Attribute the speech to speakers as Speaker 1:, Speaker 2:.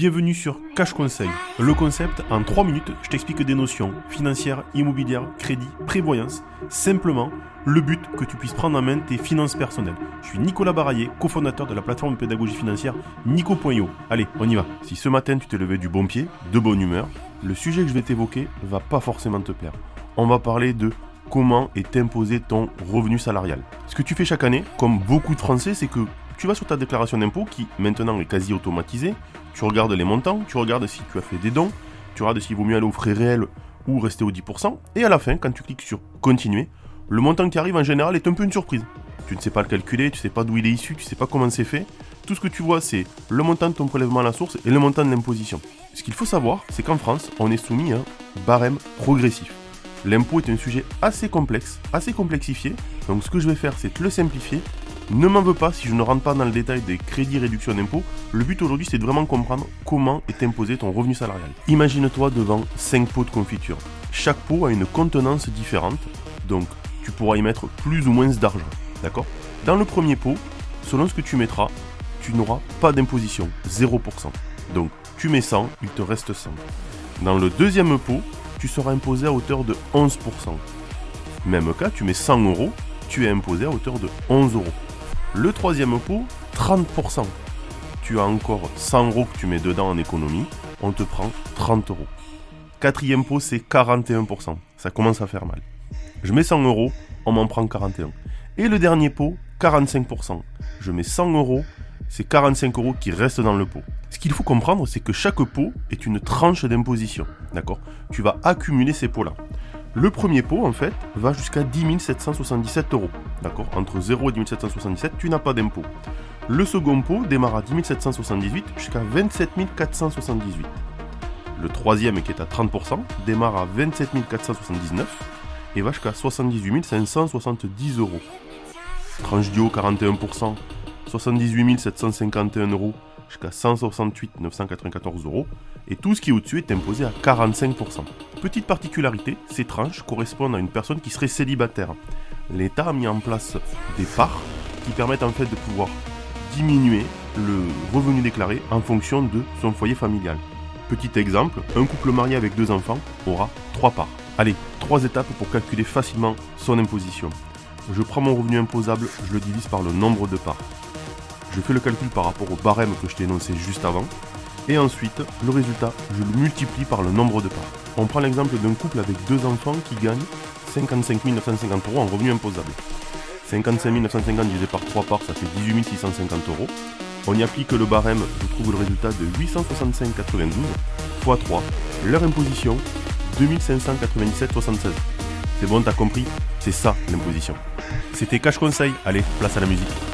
Speaker 1: Bienvenue sur Cash Conseil. Le concept, en 3 minutes, je t'explique des notions financières, immobilières, crédit, prévoyance. Simplement, le but que tu puisses prendre en main tes finances personnelles. Je suis Nicolas Baraillé, cofondateur de la plateforme de pédagogie financière Nico.io. Allez, on y va. Si ce matin tu t'es levé du bon pied, de bonne humeur, le sujet que je vais t'évoquer va pas forcément te plaire. On va parler de comment est imposé ton revenu salarial. Ce que tu fais chaque année, comme beaucoup de Français, c'est que tu vas sur ta déclaration d'impôt qui maintenant est quasi automatisée, tu regardes les montants, tu regardes si tu as fait des dons, tu regardes s'il vaut mieux aller aux frais réels ou rester au 10%, et à la fin, quand tu cliques sur continuer, le montant qui arrive en général est un peu une surprise. Tu ne sais pas le calculer, tu ne sais pas d'où il est issu, tu ne sais pas comment c'est fait. Tout ce que tu vois, c'est le montant de ton prélèvement à la source et le montant de l'imposition. Ce qu'il faut savoir, c'est qu'en France, on est soumis à un barème progressif. L'impôt est un sujet assez complexe, assez complexifié, donc ce que je vais faire, c'est te le simplifier. Ne m'en veux pas si je ne rentre pas dans le détail des crédits réduction d'impôt. Le but aujourd'hui, c'est de vraiment comprendre comment est imposé ton revenu salarial. Imagine-toi devant 5 pots de confiture. Chaque pot a une contenance différente, donc tu pourras y mettre plus ou moins d'argent. D'accord? Dans le premier pot, selon ce que tu mettras, tu n'auras pas d'imposition, 0%. Donc tu mets 100, il te reste 100. Dans le deuxième pot, tu seras imposé à hauteur de 11%. Même cas, tu mets 100 euros, tu es imposé à hauteur de 11 euros. Le troisième pot, 30%. Tu as encore 100 euros que tu mets dedans en économie, on te prend 30 euros. Quatrième pot, c'est 41%. Ça commence à faire mal. Je mets 100 euros, on m'en prend 41. Et le dernier pot, 45%. Je mets 100 euros, c'est 45 euros qui restent dans le pot. Ce qu'il faut comprendre, c'est que chaque pot est une tranche d'imposition. D'accord? Tu vas accumuler ces pots-là. Le premier pot, en fait, va jusqu'à 10 777 euros. D'accord? Entre 0 et 10 777, tu n'as pas d'impôt. Le second pot démarre à 10 778 jusqu'à 27 478. Le troisième, qui est à 30%, démarre à 27 479 et va jusqu'à 78 570 euros. Tranche du haut 41%, 78 751 euros jusqu'à 168 994 euros. Et tout ce qui est au-dessus est imposé à 45%. Petite particularité, ces tranches correspondent à une personne qui serait célibataire. L'État a mis en place des parts qui permettent en fait de pouvoir diminuer le revenu déclaré en fonction de son foyer familial. Petit exemple, un couple marié avec deux enfants aura trois parts. Allez, trois étapes pour calculer facilement son imposition. Je prends mon revenu imposable, je le divise par le nombre de parts. Je fais le calcul par rapport au barème que je t'ai énoncé juste avant. Et ensuite, le résultat, je le multiplie par le nombre de parts. On prend l'exemple d'un couple avec deux enfants qui gagnent 55 950 euros en revenu imposable. 55 950 divisé par 3 parts, ça fait 18 650 euros. On y applique le barème, je trouve le résultat de 865,92 x 3. Leur imposition, 2597,76. C'est bon, t'as compris? C'est ça l'imposition. C'était Cash Conseil. Allez, place à la musique.